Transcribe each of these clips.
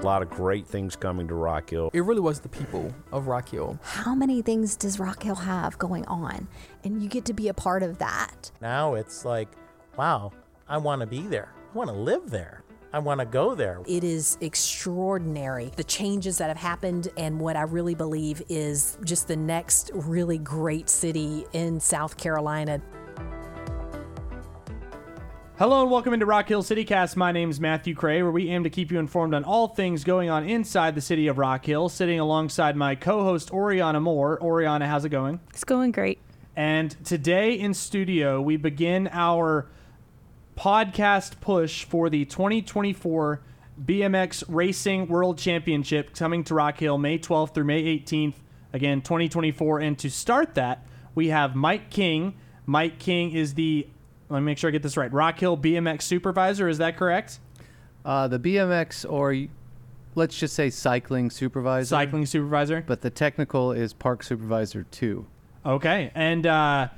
A lot of great things coming to Rock Hill. It really was the people of Rock Hill. How many things does Rock Hill have going on? And you get to be a part of that. Now it's like, wow, I want to be there. I want to live there. I want to go there. It is extraordinary the changes that have happened, and what I really believe is just the next really great city in South Carolina. Hello and welcome into Rock Hill CityCast. My name is Matthew Cray, where we aim to keep you informed on all things going on inside the city of Rock Hill. Sitting alongside my co-host Oriana Moore. Oriana, how's it going? It's going great. And today in studio, we begin our podcast push for the 2024 BMX Racing World Championship coming to Rock Hill May 12th through May 18th. Again, 2024. And to start that, we have Mike King. Mike King is the let me make sure I get this right. Rock Hill BMX supervisor, is that correct? Uh, the BMX, or y- let's just say cycling supervisor. Cycling supervisor. But the technical is park supervisor two. Okay. And uh,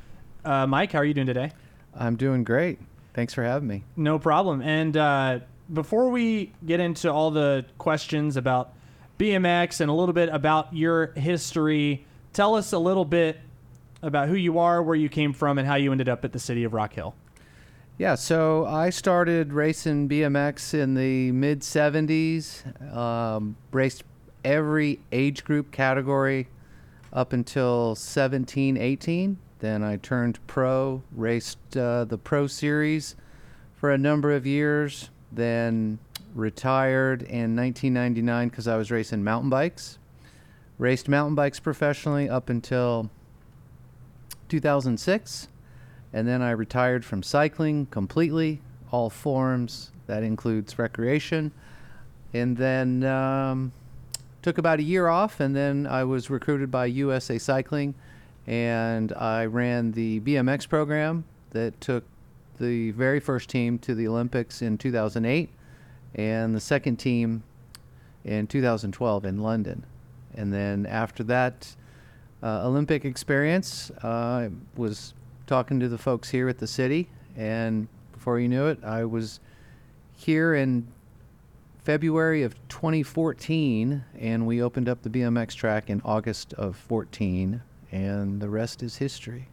uh, Mike, how are you doing today? I'm doing great. Thanks for having me. No problem. And uh, before we get into all the questions about BMX and a little bit about your history, tell us a little bit about who you are, where you came from, and how you ended up at the city of Rock Hill. Yeah, so I started racing BMX in the mid 70s, um, raced every age group category up until 17, 18. Then I turned pro, raced uh, the pro series for a number of years, then retired in 1999 because I was racing mountain bikes. Raced mountain bikes professionally up until 2006 and then I retired from cycling completely, all forms. That includes recreation. And then um, took about a year off, and then I was recruited by USA Cycling, and I ran the BMX program that took the very first team to the Olympics in 2008, and the second team in 2012 in London. And then after that uh, Olympic experience, uh, was talking to the folks here at the city, and before you knew it, I was here in February of 2014, and we opened up the BMX track in August of 14, and the rest is history.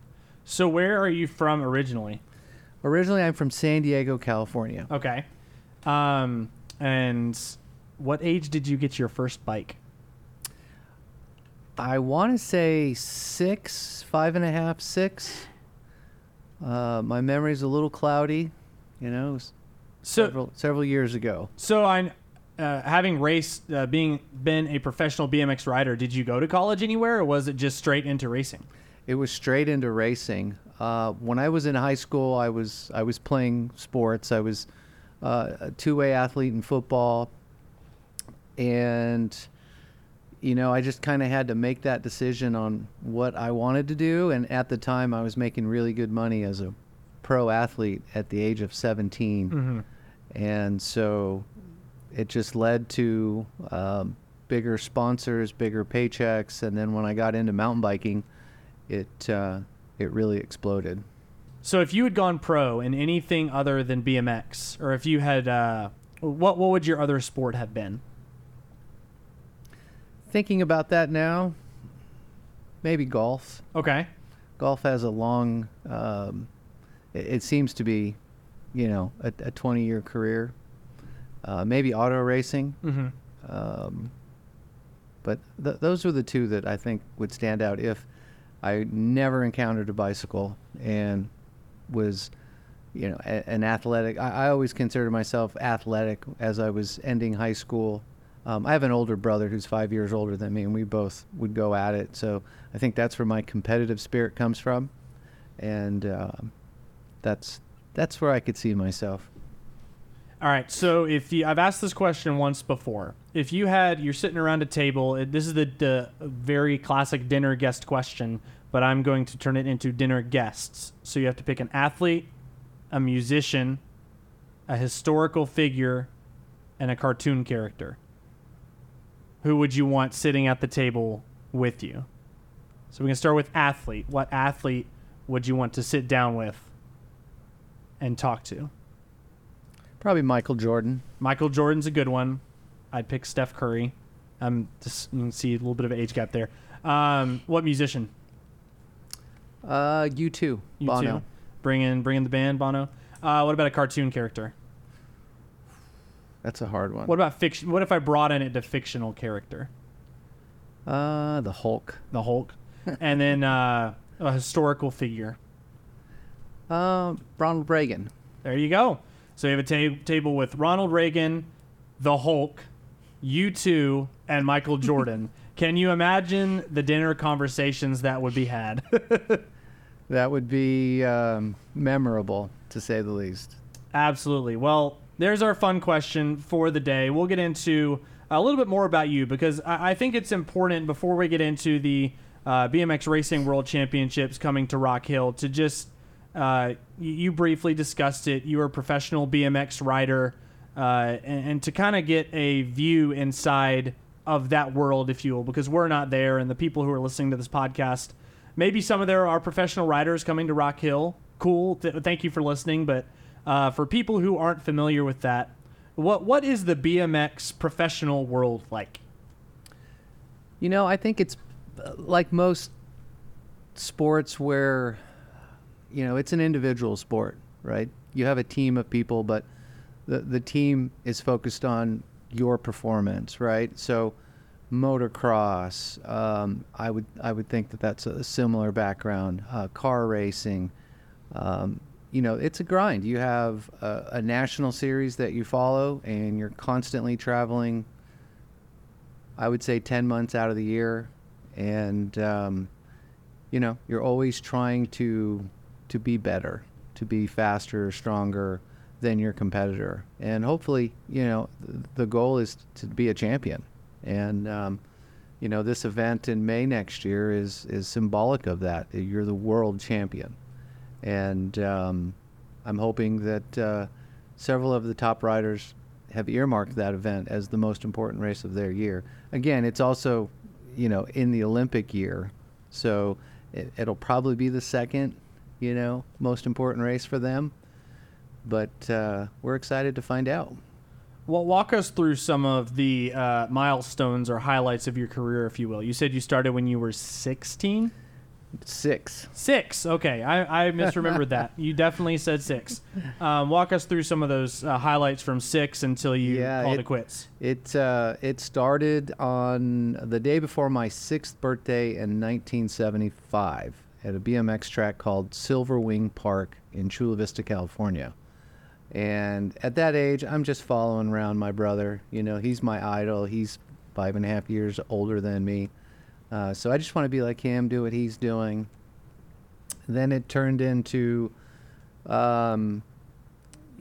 So, where are you from originally? Originally, I'm from San Diego, California. Okay. Um, and what age did you get your first bike? I want to say six, five and a half, six. Uh, my memory's a little cloudy, you know, so, several several years ago. So I, uh, having raced, uh, being been a professional BMX rider, did you go to college anywhere, or was it just straight into racing? It was straight into racing. Uh, when I was in high school, I was I was playing sports. I was uh, a two-way athlete in football, and you know, I just kind of had to make that decision on what I wanted to do. And at the time, I was making really good money as a pro athlete at the age of 17. Mm-hmm. And so it just led to um, bigger sponsors, bigger paychecks. And then when I got into mountain biking, it, uh, it really exploded. So if you had gone pro in anything other than BMX, or if you had, uh, what, what would your other sport have been? Thinking about that now, maybe golf. Okay. Golf has a long, um, it, it, seems to be, you know, a, a 20 year career. Uh, maybe auto racing. Mm-hmm. Um, but th- those are the two that I think would stand out if I never encountered a bicycle and was, you know, a- an athletic. I-, I always considered myself athletic as I was ending high school um, I have an older brother who's five years older than me, and we both would go at it. So I think that's where my competitive spirit comes from, and uh, that's that's where I could see myself. All right. So if you, I've asked this question once before, if you had you're sitting around a table, this is the, the very classic dinner guest question, but I'm going to turn it into dinner guests. So you have to pick an athlete, a musician, a historical figure, and a cartoon character who would you want sitting at the table with you? So we can start with athlete. What athlete would you want to sit down with and talk to? Probably Michael Jordan. Michael Jordan's a good one. I'd pick Steph Curry. Um, just you can see a little bit of age gap there. Um, what musician? Uh, U2, You Bono. too. Bring in, bring in the band, Bono. Uh, what about a cartoon character? That's a hard one. What about fiction? What if I brought in it to fictional character? Uh, the Hulk. The Hulk, and then uh, a historical figure. Uh, Ronald Reagan. There you go. So you have a ta- table with Ronald Reagan, the Hulk, U2, and Michael Jordan. Can you imagine the dinner conversations that would be had? That would be um, memorable, to say the least. Absolutely. Well, there's our fun question for the day. We'll get into a little bit more about you because I, I think it's important before we get into the uh, BMX Racing World Championships coming to Rock Hill to just uh, you, you briefly discussed it. You are a professional BMX rider, uh, and, and to kind of get a view inside of that world, if you will, because we're not there, and the people who are listening to this podcast maybe some of there are professional riders coming to Rock Hill. Cool. Th- thank you for listening. But uh, for people who aren't familiar with that, what what is the BMX professional world like? You know, I think it's uh, like most sports where, you know, it's an individual sport, right? You have a team of people, but the, the team is focused on your performance, right? So, motocross, um, I would I would think that that's a similar background. Uh, car racing, um, you know, it's a grind. You have a, a national series that you follow, and you're constantly traveling I would say 10 months out of the year. And, um, you know, you're always trying to, to be better, to be faster, stronger than your competitor. And hopefully, you know, th- the goal is to be a champion. And, um, you know, this event in May next year is, is symbolic of that. You're the world champion. And um, I'm hoping that uh, several of the top riders have earmarked that event as the most important race of their year. Again, it's also, you know, in the Olympic year, so it, it'll probably be the second, you know, most important race for them. But uh, we're excited to find out. Well, walk us through some of the uh, milestones or highlights of your career, if you will. You said you started when you were 16? Six. Six. Okay, I, I misremembered that. You definitely said six. Um, walk us through some of those uh, highlights from six until you Yeah, called it- it quits. It uh, it started on the day before my sixth birthday in 1975 at a BMX track called Silver Wing Park in Chula Vista, California. And at that age, I'm just following around my brother. You know, he's my idol. He's five and a half years older than me. Uh, so I just want to be like him, do what he's doing. Then it turned into, um,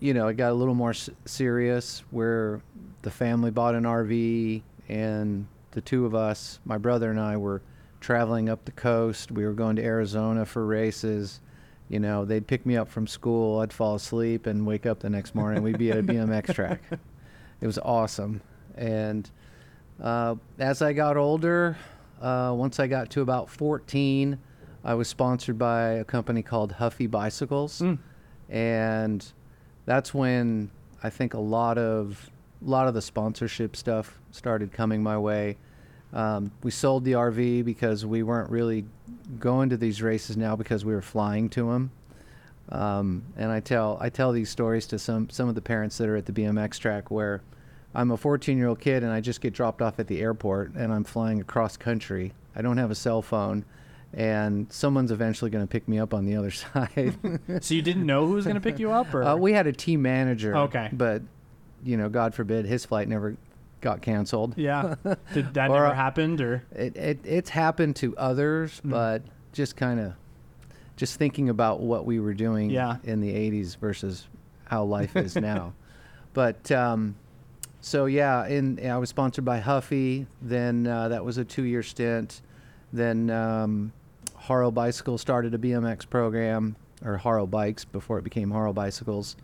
you know, it got a little more s- serious where the family bought an RV and the two of us, my brother and I, were traveling up the coast. We were going to Arizona for races. You know, they'd pick me up from school. I'd fall asleep and wake up the next morning. We'd be at a BMX track. It was awesome. And uh, as I got older, uh, once I got to about 14, I was sponsored by a company called Huffy Bicycles, Mm. and that's when I think a lot of a lot of the sponsorship stuff started coming my way. Um, we sold the RV because we weren't really going to these races now because we were flying to them. Um, and I tell I tell these stories to some some of the parents that are at the BMX track where I'm a 14 year old kid and I just get dropped off at the airport and I'm flying across country. I don't have a cell phone, and someone's eventually going to pick me up on the other side. So you didn't know who was going to pick you up, or uh, we had a team manager. Okay. But you know, God forbid, his flight never got canceled. yeah, did that Or, never happened, or It, it it's happened to others, Mm. but just kind of just thinking about what we were doing Yeah. in the 80s versus how life is now. But um, so yeah, in I was sponsored by Huffy. Then uh, that was a two-year stint. Then um, Haro Bicycle started a BMX program, or Haro Bikes before it became Haro Bicycles.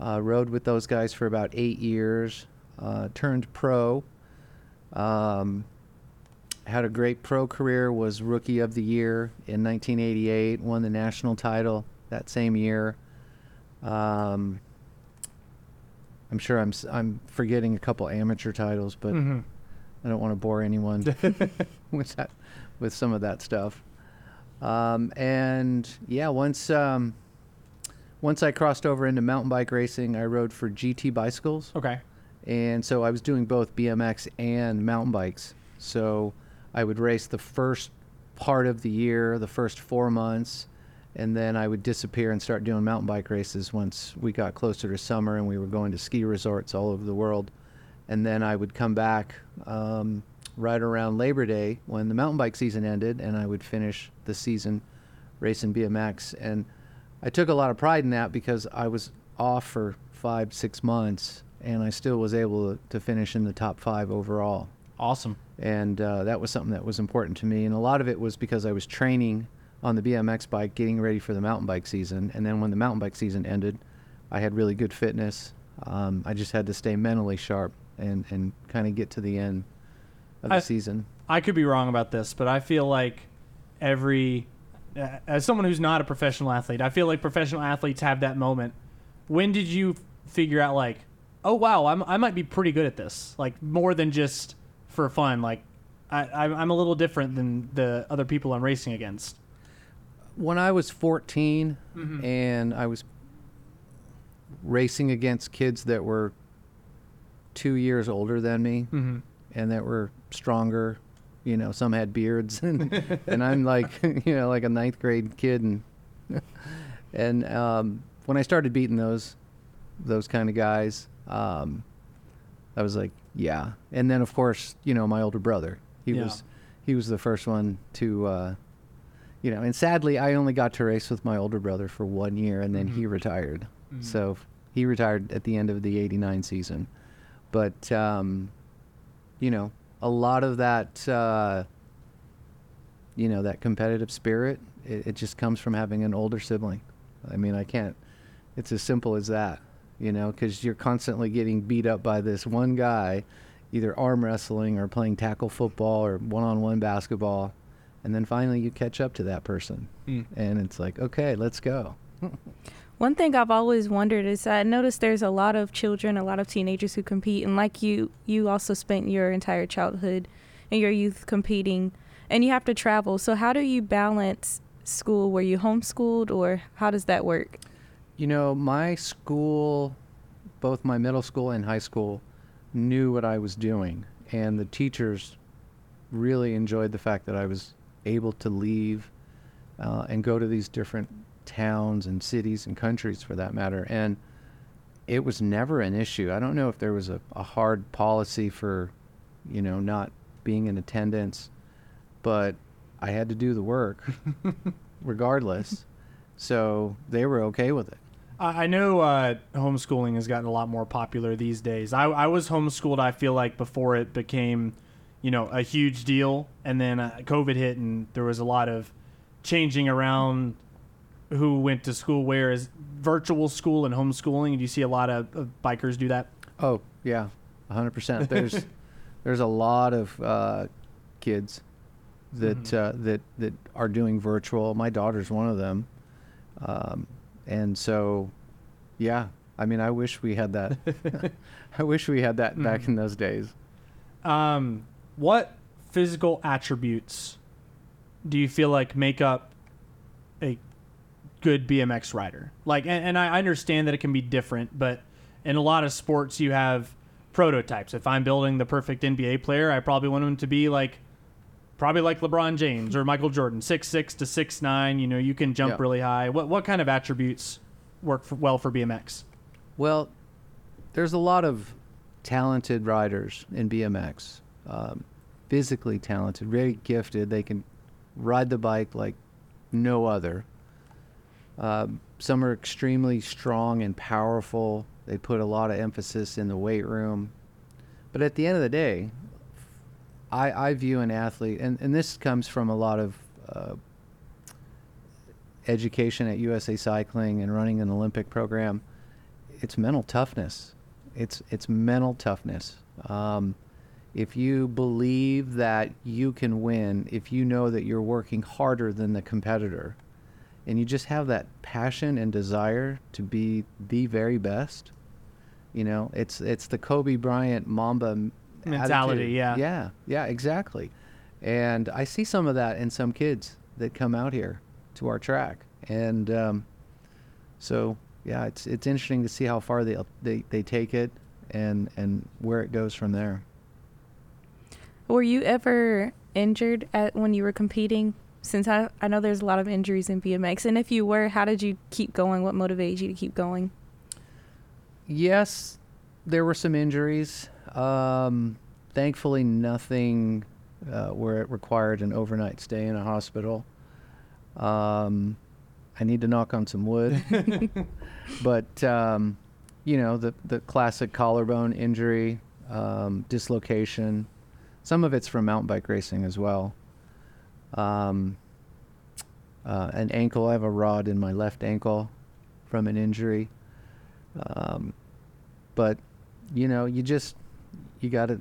Uh, rode with those guys for about eight years. Uh, turned pro. Um, had a great pro career. Was rookie of the year in 1988. Won the national title that same year. Um, I'm sure I'm I'm forgetting a couple amateur titles, but Mhm. I don't want to bore anyone with that with some of that stuff. Um, and yeah, once um, once I crossed over into mountain bike racing, I rode for GT bicycles. Okay. And so I was doing both BMX and mountain bikes. So I would race the first part of the year, the first four months, and then I would disappear and start doing mountain bike races once we got closer to summer and we were going to ski resorts all over the world. And then I would come back um, right around Labor Day when the mountain bike season ended, and I would finish the season racing BMX. And I took a lot of pride in that because I was off for five, six months, and I still was able to, finish in the top five overall. Awesome. And uh, that was something that was important to me. And a lot of it was because I was training on the BMX bike, getting ready for the mountain bike season. And then when the mountain bike season ended, I had really good fitness. Um, I just had to stay mentally sharp and, and kind of get to the end of the I- season. I could be wrong about this, but I feel like every, uh, as someone who's not a professional athlete, I feel like professional athletes have that moment. When did you figure out like, oh wow, I'm, I might be pretty good at this, like more than just for fun. Like, I, I'm a little different than the other people I'm racing against. When I was 14 and I was racing against kids that were two years older than me Mm-hmm. and that were stronger, you know, some had beards and, and I'm like, you know, like a ninth grade kid. And, and, um, when I started beating those, those kind of guys, um, I was like, yeah. And then of course, you know, my older brother, he Yeah. was, he was the first one to, uh, you know, and sadly, I only got to race with my older brother for one year, and then he retired. So he retired at the end of the '89 season. But um, you know, a lot of that, uh, you know, that competitive spirit, it, it just comes from having an older sibling. I mean, I can't. It's as simple as that, you know, because you're constantly getting beat up by this one guy, either arm wrestling or playing tackle football or one-on-one basketball, and then finally you catch up to that person, Mm. and it's like, okay, let's go. One thing I've always wondered is I noticed there's a lot of children, a lot of teenagers who compete, and like you, you also spent your entire childhood and your youth competing, and you have to travel. So how do you balance school? Were you homeschooled, or how does that work? You know, my school, both my middle school and high school, knew what I was doing, and the teachers really enjoyed the fact that I was able to leave uh, and go to these different towns and cities and countries for that matter. And it was never an issue. I don't know if there was a, a hard policy for, you know, not being in attendance, but I had to do the work regardless. So they were okay with it. I know uh, homeschooling has gotten a lot more popular these days. I, I was homeschooled. I feel like before it became, you know, a huge deal, and then uh, COVID hit, and there was a lot of changing around who went to school where. Is virtual school and homeschooling? Do you see a lot of, of bikers do that? Oh yeah, hundred percent. There's there's a lot of uh, kids that uh, that that are doing virtual. My daughter's one of them, um, and so yeah. I mean, I wish we had that. I wish we had that back in those days. Um, what physical attributes do you feel like make up a good BMX rider? Like, and, and I understand that it can be different, but in a lot of sports, you have prototypes. If I'm building the perfect NBA player, I probably want him to be like, probably like LeBron James or Michael Jordan, six six to six nine. You know, you can jump Yeah. really high. What what kind of attributes work for, well for BMX? Well, there's a lot of talented riders in BMX, um, physically talented, very gifted. They can ride the bike like no other. Um, some are extremely strong and powerful. They put a lot of emphasis in the weight room. But at the end of the day, I, I view an athlete, and, and this comes from a lot of uh, education at USA Cycling and running an Olympic program it's mental toughness. It's it's mental toughness. Um, if you believe that you can win, if you know that you're working harder than the competitor, and you just have that passion and desire to be the very best, You know, it's it's the Kobe Bryant Mamba Mentality, attitude. yeah. Yeah, yeah, exactly. And I see some of that in some kids that come out here to our track, and um, so yeah, it's it's interesting to see how far they they they take it and and where it goes from there. Were you ever injured at when you were competing? Since I, I know there's a lot of injuries in BMX, and if you were, how did you keep going? What motivated you to keep going? Yes, there were some injuries. Um, thankfully, nothing uh, where it required an overnight stay in a hospital. Um, I need to knock on some wood, but um, you know the the classic collarbone injury, um, dislocation. Some of it's from mountain bike racing as well. Um, uh, an ankle. I have a rod in my left ankle from an injury. Um, but you know, you just you got to,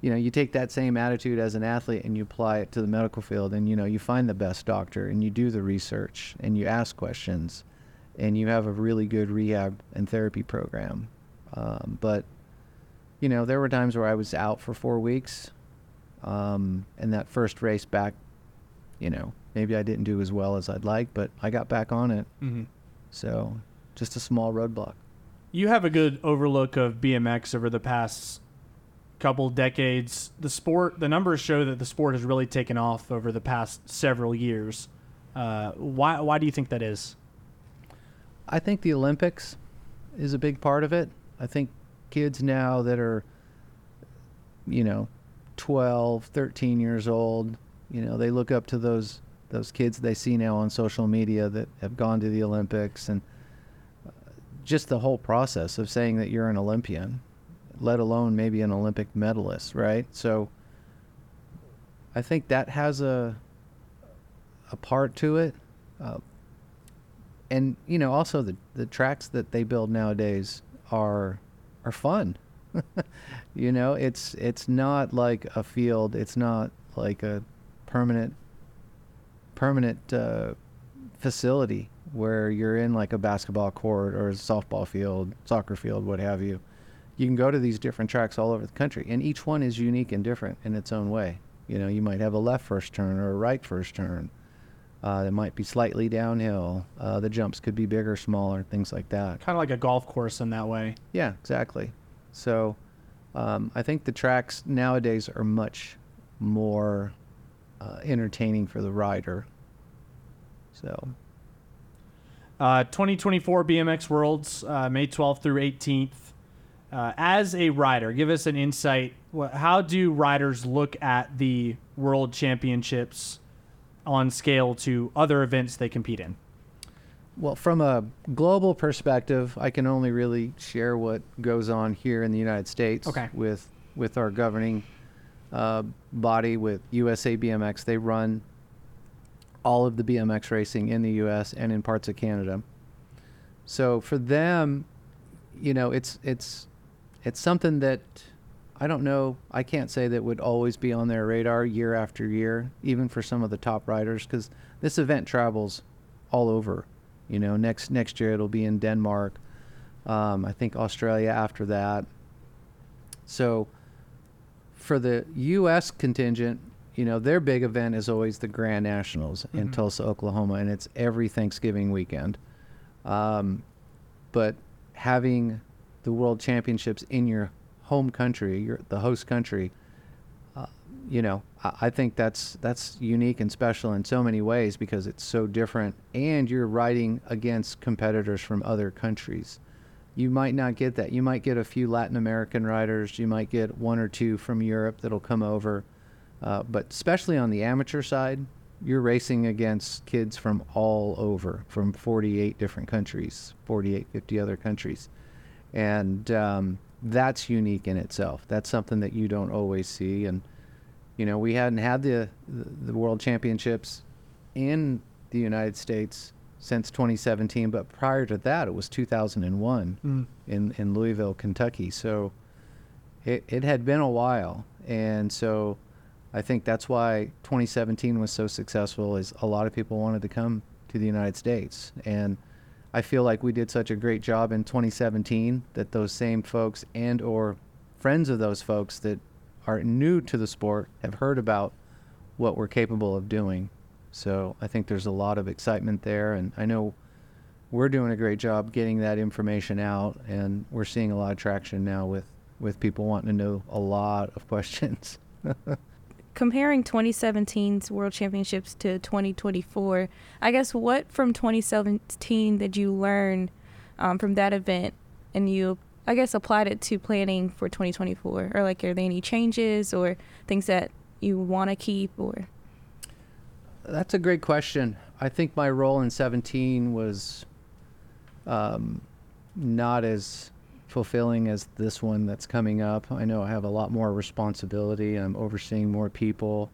you know, you take that same attitude as an athlete and you apply it to the medical field, and you know, you find the best doctor and you do the research and you ask questions, and you have a really good rehab and therapy program. Um, but you know, there were times where I was out for four weeks, um, and that first race back, you know, maybe I didn't do as well as I'd like, but I got back on it. Mm-hmm. So, just a small roadblock. You have a good overlook of BMX over the past couple decades. The sport, the numbers show that the sport has really taken off over the past several years. Uh, why? Why do you think that is? I think the Olympics is a big part of it. I think kids now that are, you know, 12, 13 years old, you know, they look up to those those kids they see now on social media that have gone to the Olympics and uh, just the whole process of saying that you're an Olympian, let alone maybe an Olympic medalist, right? So I think that has a a part to it. Uh, and you know also the the tracks that they build nowadays are are fun you know it's it's not like a field it's not like a permanent permanent uh, facility where you're in like a basketball court or a softball field soccer field what have you you can go to these different tracks all over the country and each one is unique and different in its own way you know you might have a left first turn or a right first turn uh, it might be slightly downhill. Uh, the jumps could be bigger, smaller, things like that. Kind of like a golf course in that way. Yeah, exactly. So um, I think the tracks nowadays are much more uh, entertaining for the rider. So Uh, 2024 BMX Worlds, uh, May 12th through 18th. Uh, as a rider, give us an insight. How do riders look at the World Championships on scale to other events they compete in? Well, from a global perspective, I can only really share what goes on here in the United States Okay. with with our governing uh, body with USA BMX. They run all of the BMX racing in the U.S. and in parts of Canada. So for them, you know, it's it's it's something that I don't know. I can't say that would always be on their radar year after year, even for some of the top riders, because this event travels all over. You know, next next year it'll be in Denmark. Um, I think Australia after that. So for the U.S. contingent, you know, their big event is always the Grand Nationals in Mhm. Tulsa, Oklahoma, and it's every Thanksgiving weekend. Um, but having the World Championships in your home country, your the host country, you know, I, think that's that's unique and special in so many ways because it's so different, and you're riding against competitors from other countries. You might not get that. You might get a few Latin American riders. You might get one or two from Europe that'll come over. Uh, but especially on the amateur side, you're racing against kids from all over, from 48 different countries, 48, 50 other countries. And um, that's unique in itself. That's something that you don't always see. And, you know, we hadn't had the, the, World Championships in the United States since 2017, but prior to that, it was 2001 Mm. in, in Louisville, Kentucky. So it, it had been a while. And so I think that's why 2017 was so successful is a lot of people wanted to come to the United States. And I feel like we did such a great job in 2017 that those same folks and or friends of those folks that are new to the sport have heard about what we're capable of doing. So I think there's a lot of excitement there, and I know we're doing a great job getting that information out, and we're seeing a lot of traction now with with people wanting to know a lot of questions. Comparing 2017's World Championships to 2024, I guess what from 2017 did you learn um, from that event, and you I guess applied it to planning for 2024, or like are there any changes or things that you want to keep or? That's a great question. I think my role in 17 was um, not as fulfilling as this one that's coming up. I know I have a lot more responsibility. I'm overseeing more people.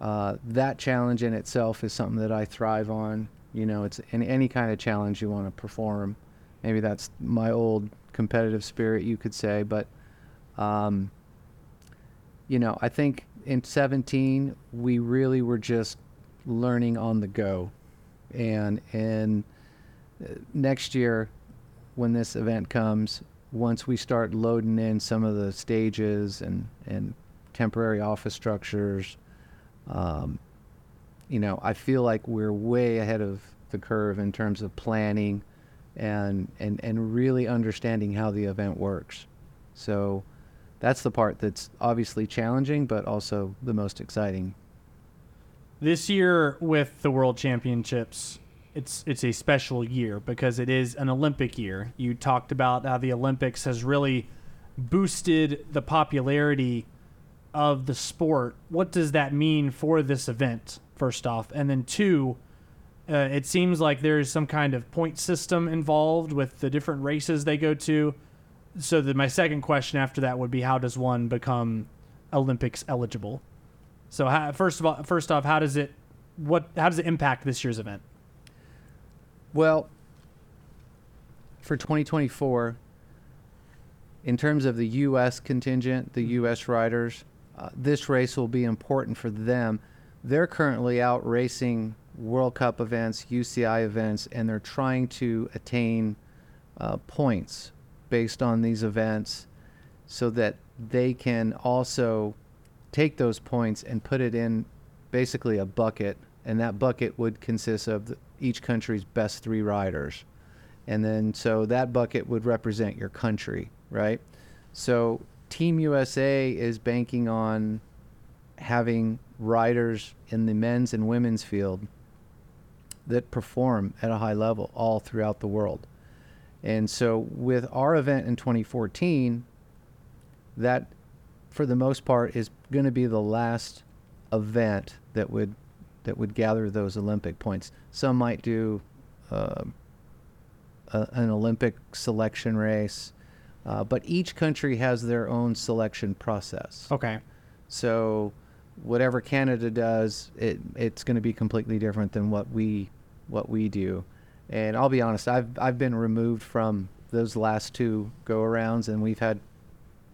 Uh, that challenge in itself is something that I thrive on. You know, it's in any kind of challenge you want to perform. Maybe that's my old competitive spirit, you could say. But, um, you know, I think in 17, we really were just learning on the go. And, and uh, next year, when this event comes, once we start loading in some of the stages and, and temporary office structures, um, you know, I feel like we're way ahead of the curve in terms of planning and, and, and really understanding how the event works. So that's the part that's obviously challenging, but also the most exciting. This year with the World Championships, it's it's a special year because it is an Olympic year. You talked about how the Olympics has really boosted the popularity of the sport. What does that mean for this event? First off, and then two, uh, it seems like there's some kind of point system involved with the different races they go to. So that my second question after that would be, how does one become Olympics eligible? So how, first of all, first off, how does it what how does it impact this year's event? Well, for 2024, in terms of the U.S. contingent, the U.S. riders, uh, this race will be important for them. They're currently out racing World Cup events, UCI events, and they're trying to attain uh, points based on these events so that they can also take those points and put it in basically a bucket, and that bucket would consist of the, each country's best three riders. And then so that bucket would represent your country, right? So Team USA is banking on having riders in the men's and women's field that perform at a high level all throughout the world. And so with our event in 2014, that for the most part is going to be the last event that would that would gather those Olympic points. Some might do uh, a, an Olympic selection race, uh, but each country has their own selection process. Okay. So, whatever Canada does, it it's going to be completely different than what we what we do. And I'll be honest, I've I've been removed from those last two go arounds, and we've had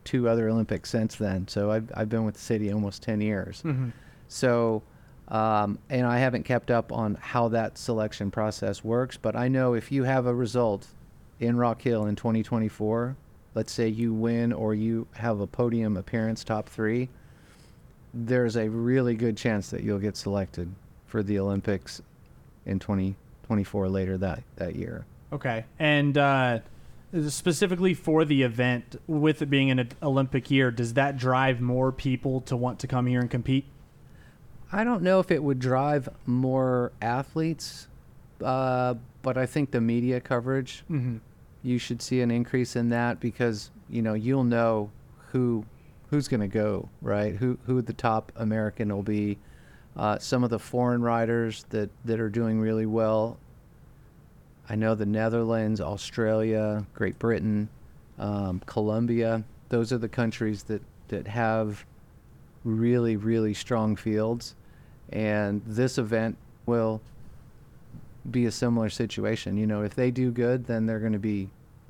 two other Olympics since then. So I've I've been with the city almost ten years. Mm-hmm. So, um, and I haven't kept up on how that selection process works, but I know if you have a result in Rock Hill in 2024, let's say you win or you have a podium appearance top three, there's a really good chance that you'll get selected for the Olympics in 2024 later that, that year. Okay. And uh, specifically for the event, with it being an Olympic year, does that drive more people to want to come here and compete? I don't know if it would drive more athletes, uh, but I think the media coverage, Mm-hmm. you should see an increase in that because you know you'll know who who's going to go right, who who the top American will be. Uh, some of the foreign riders that that are doing really well. I know the Netherlands, Australia, Great Britain, um, Colombia. Those are the countries that that have really really strong fields and this event will be a similar situation you know if they do good then they're going to be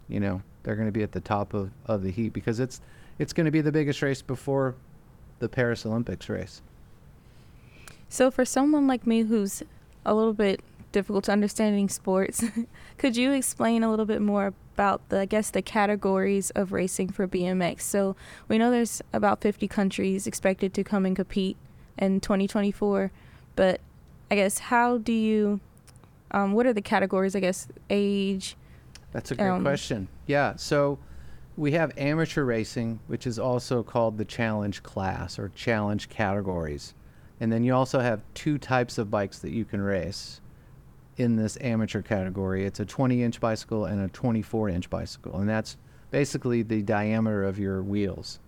you know they're going to be at the top of, of the heat because it's it's going to be the biggest race before the Paris Olympics race So for someone like me who's a little bit difficult to understanding sports. Could you explain a little bit more about the I guess the categories of racing for BMX? So we know there's about 50 countries expected to come and compete in 2024, but I guess how do you um, what are the categories? I guess age. That's a great Um, question. Yeah. So we have amateur racing, which is also called the challenge class or challenge categories. And then you also have two types of bikes that you can race in this amateur category. It's a 20 inch bicycle and a 24 inch bicycle. And that's basically the diameter of your wheels.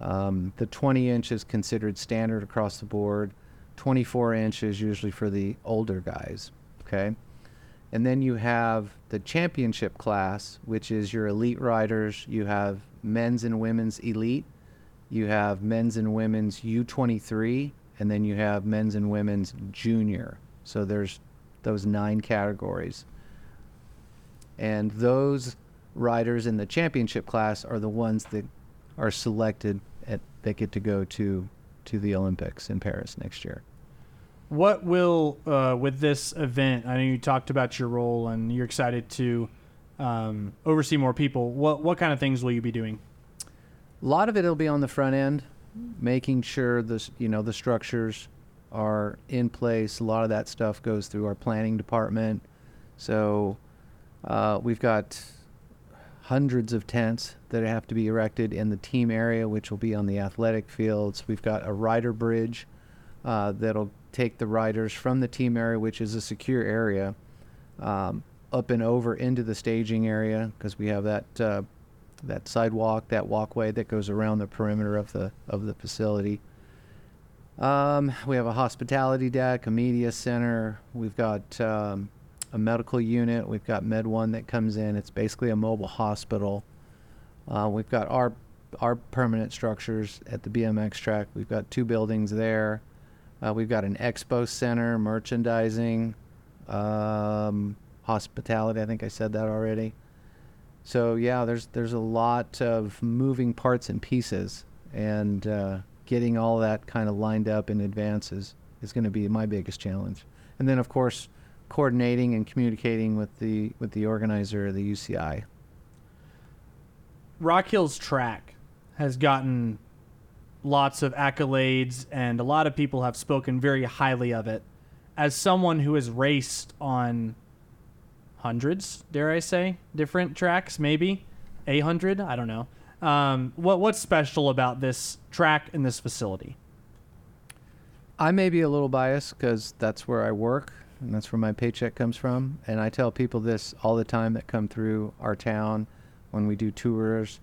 Um, the 20 inch is considered standard across the board. 24 inch is usually for the older guys. Okay. And then you have the championship class, which is your elite riders. You have men's and women's elite. You have men's and women's U23, and then you have men's and women's junior. So there's those nine categories. And those riders in the championship class are the ones that are selected at that get to go to to the Olympics in Paris next year. What will uh, with this event? I know you talked about your role and you're excited to um, oversee more people. What what kind of things will you be doing? A lot of it will be on the front end, making sure the you know the structures are in place. A lot of that stuff goes through our planning department. So uh, we've got hundreds of tents that have to be erected in the team area, which will be on the athletic fields. We've got a rider bridge uh, that'll take the riders from the team area, which is a secure area, um, up and over into the staging area because we have that uh, that sidewalk, that walkway that goes around the perimeter of the of the facility. Um, we have a hospitality deck, a media center. We've got um, a medical unit. We've got Med One that comes in. It's basically a mobile hospital. Uh, we've got our our permanent structures at the BMX track. We've got two buildings there. Uh, we've got an expo center, merchandising, um, hospitality. I think I said that already. So yeah, there's there's a lot of moving parts and pieces, and uh, getting all that kind of lined up in advance is, is going to be my biggest challenge. And then of course, coordinating and communicating with the with the organizer, the UCI. Rock Hill's track has gotten lots of accolades, and a lot of people have spoken very highly of it. As someone who has raced on hundreds, dare I say, different tracks, maybe a hundred, I don't know. Um, what what's special about this track and this facility? I may be a little biased because that's where I work and that's where my paycheck comes from. And I tell people this all the time that come through our town when we do tours.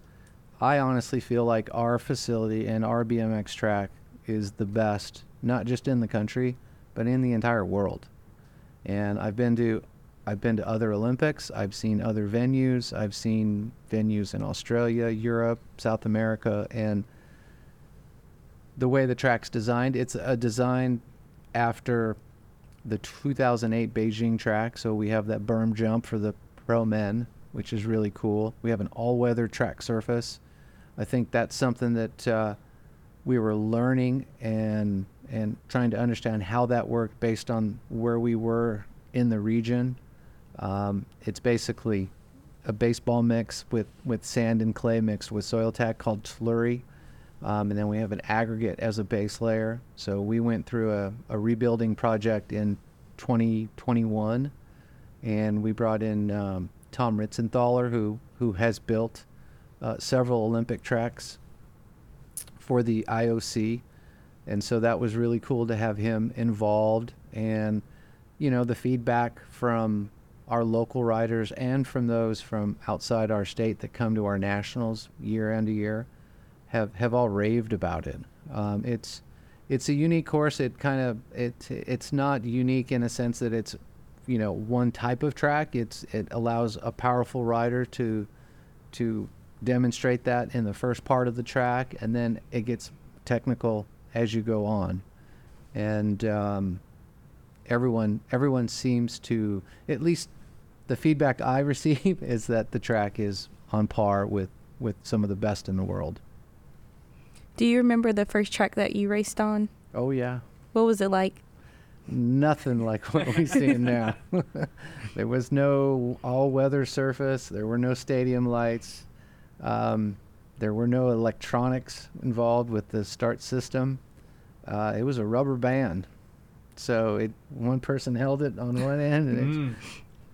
I honestly feel like our facility and our BMX track is the best, not just in the country, but in the entire world. And I've been to I've been to other Olympics, I've seen other venues, I've seen venues in Australia, Europe, South America, and the way the track's designed, it's a design after the 2008 Beijing track. So we have that berm jump for the pro men, which is really cool. We have an all-weather track surface. I think that's something that uh, we were learning and and trying to understand how that worked based on where we were in the region. Um, it's basically a baseball mix with, with sand and clay mixed with soil tack called slurry. Um, and then we have an aggregate as a base layer. So we went through a, a rebuilding project in 2021, and we brought in um, Tom Ritzenthaler, who who has built uh, several Olympic tracks for the IOC, and so that was really cool to have him involved. And you know the feedback from our local riders and from those from outside our state that come to our nationals year end year have have all raved about it. Um, it's it's a unique course. It kind of it it's not unique in a sense that it's you know one type of track. It's it allows a powerful rider to to demonstrate that in the first part of the track, and then it gets technical as you go on, and um, everyone everyone seems to at least the feedback I receive is that the track is on par with with some of the best in the world. Do you remember the first track that you raced on? Oh yeah. What was it like? nothing like what we see now. there was no all-weather surface. There were no stadium lights. Um, there were no electronics involved with the start system. Uh, it was a rubber band, so it one person held it on one end and it Mm.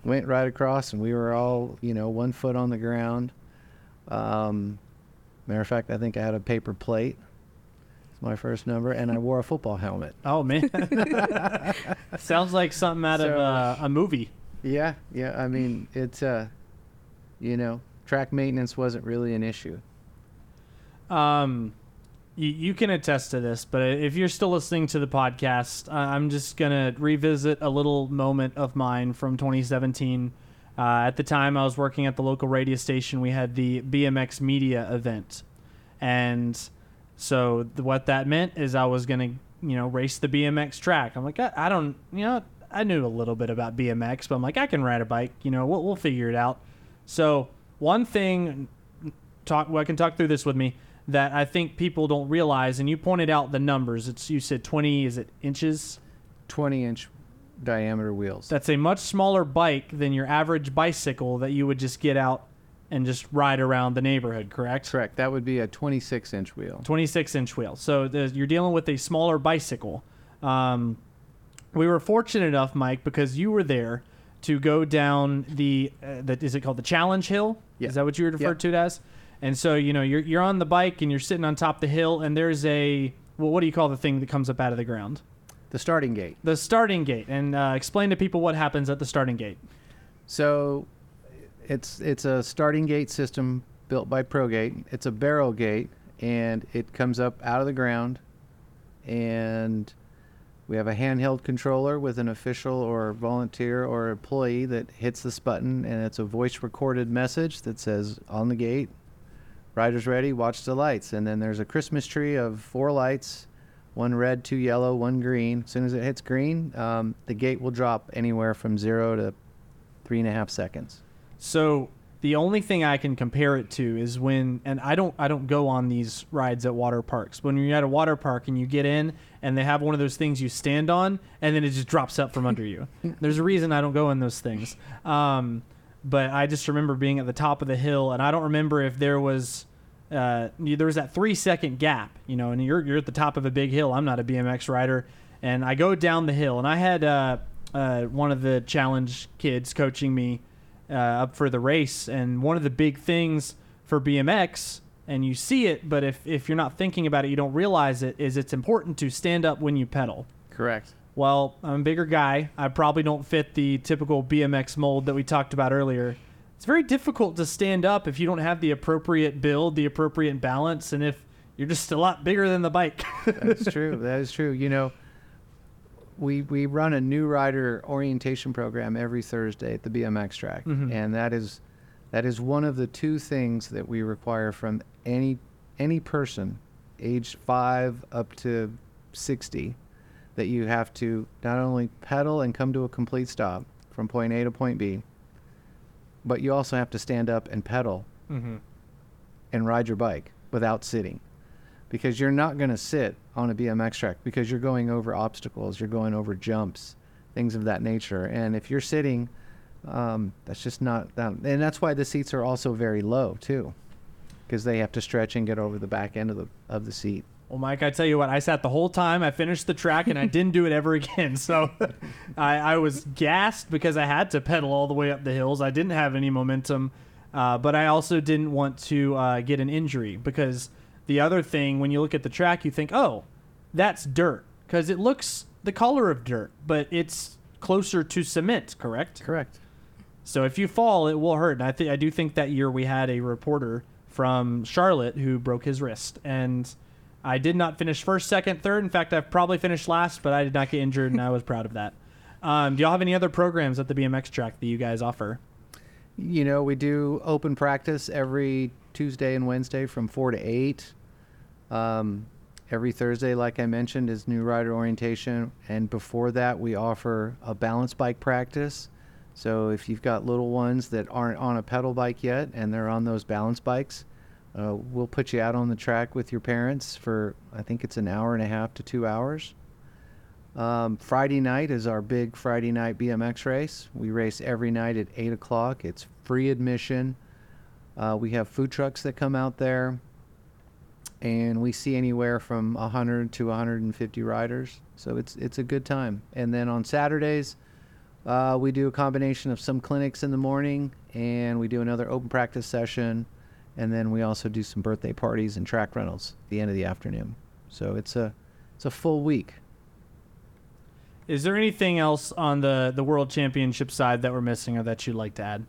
Went right across, and we were all you know one foot on the ground. Um, matter of fact, I think I had a paper plate. It's my first number, and I wore a football helmet. Oh man, sounds like something out of uh, a movie. Yeah, yeah. I mean, it's uh, you know, track maintenance wasn't really an issue. Um, you, can attest to this, but if you're still listening to the podcast, I'm just gonna revisit a little moment of mine from 2017. Uh, at the time, I was working at the local radio station. We had the BMX media event, and so th- what that meant is I was gonna, you know, race the BMX track. I'm like, I, I don't, you know, I knew a little bit about BMX, but I'm like, I can ride a bike. You know, we'll, we'll figure it out. So one thing, talk. Well, I can talk through this with me that I think people don't realize, and you pointed out the numbers. It's you said 20. Is it inches? Twenty-inch diameter wheels. That's a much smaller bike than your average bicycle that you would just get out and just ride around the neighborhood. Correct. correct. That would be a twenty-six-inch wheel. 26 inch wheel. So the, you're dealing with a smaller bicycle. Um, we were fortunate enough, Mike, because you were there to go down the, uh, the is it called the Challenge Hill? Is that what you were referred to it as? And so you know you're you're on the bike and you're sitting on top of the hill and there's a well what do you call the thing that comes up out of the ground? The starting gate. The starting gate. And uh, explain to people what happens at the starting gate. So, it's it's a starting gate system built by ProGate. It's a barrel gate, and it comes up out of the ground, and we have a handheld controller with an official or volunteer or employee that hits this button, and it's a voice recorded message that says on the gate, "Riders ready, watch the lights." And then there's a Christmas tree of four lights. One red, two yellow, one green. As soon as it hits green, um, the gate will drop anywhere from zero to three and a half seconds. So the only thing I can compare it to is when, and I don't, I don't go on these rides at water parks. When you're at a water park and you get in, and they have one of those things you stand on, and then it just drops up from under you. There's a reason I don't go in those things. Um, but I just remember being at the top of the hill, and I don't remember if there was. Uh, there was that three second gap, you know, and you're you're at the top of a big hill. I'm not a BMX rider, and I go down the hill, and I had uh, uh, one of the challenge kids coaching me uh, up for the race. And one of the big things for BMX, and you see it, but if, if you're not thinking about it, you don't realize it, is it's important to stand up when you pedal. Correct. Well, I'm a bigger guy. I probably don't fit the typical BMX mold that we talked about earlier. It's very difficult to stand up if you don't have the appropriate build, the appropriate balance, and if you're just a lot bigger than the bike. That's true. That is true. You know, we we run a new rider orientation program every Thursday at the BMX track, Mhm. and that is that is one of the two things that we require from any any person aged five up to sixty that you have to not only pedal and come to a complete stop from point A to point B, but you also have to stand up and pedal mm-hmm. and ride your bike without sitting because you're not going to sit on a BMX track because you're going over obstacles, you're going over jumps, things of that nature. And if you're sitting, um, that's just not that. And that's why the seats are also very low too, because they have to stretch and get over the back end of the of the seat. Well, Mike, I tell you what, I sat the whole time. I finished the track and I didn't do it ever again. So I, I was gassed because I had to pedal all the way up the hills. I didn't have any momentum, uh, but I also didn't want to uh, get an injury because the other thing, when you look at the track, you think, oh, that's dirt because it looks the color of dirt, but it's closer to cement, correct? Correct. So if you fall, it will hurt. And I think I do think that year we had a reporter from Charlotte who broke his wrist, and I did not finish first, second, third. In fact, I've probably finished last, but I did not get injured, and I was proud of that. Um, do y'all have any other programs at the BMX track that you guys offer? You know, we do open practice every Tuesday and Wednesday from four to eight. Um, every Thursday, like I mentioned, is new rider orientation, and before that, we offer a balance bike practice. So if you've got little ones that aren't on a pedal bike yet and they're on those balance bikes, uh, we'll put you out on the track with your parents for I think it's an hour and a half to two hours. Um, Friday night is our big Friday night BMX race. We race every night at 8 o'clock. It's free admission. Uh, we have food trucks that come out there, and we see anywhere from 100 to 150 riders. So it's it's a good time. And then on Saturdays, uh, we do a combination of some clinics in the morning, and we do another open practice session, and then we also do some birthday parties and track rentals at the end of the afternoon. So it's a it's a full week. Is there anything else on the the World Championship side that we're missing or that you'd like to add?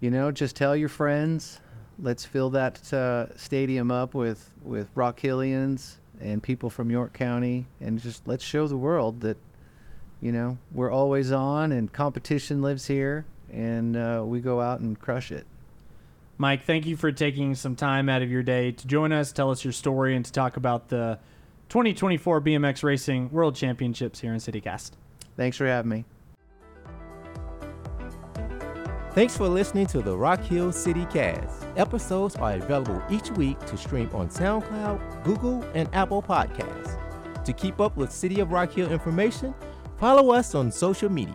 You know, just tell your friends. Let's fill that uh, stadium up with with Rock Hillians and people from York County, and just let's show the world that you know we're always on, and competition lives here, and uh, we go out and crush it. Mike, thank you for taking some time out of your day to join us, tell us your story, and to talk about the 2024 BMX Racing World Championships here in CityCast. Thanks for having me. Thanks for listening to the Rock Hill City Cast. Episodes are available each week to stream on SoundCloud, Google, and Apple Podcasts. To keep up with City of Rock Hill information, follow us on social media.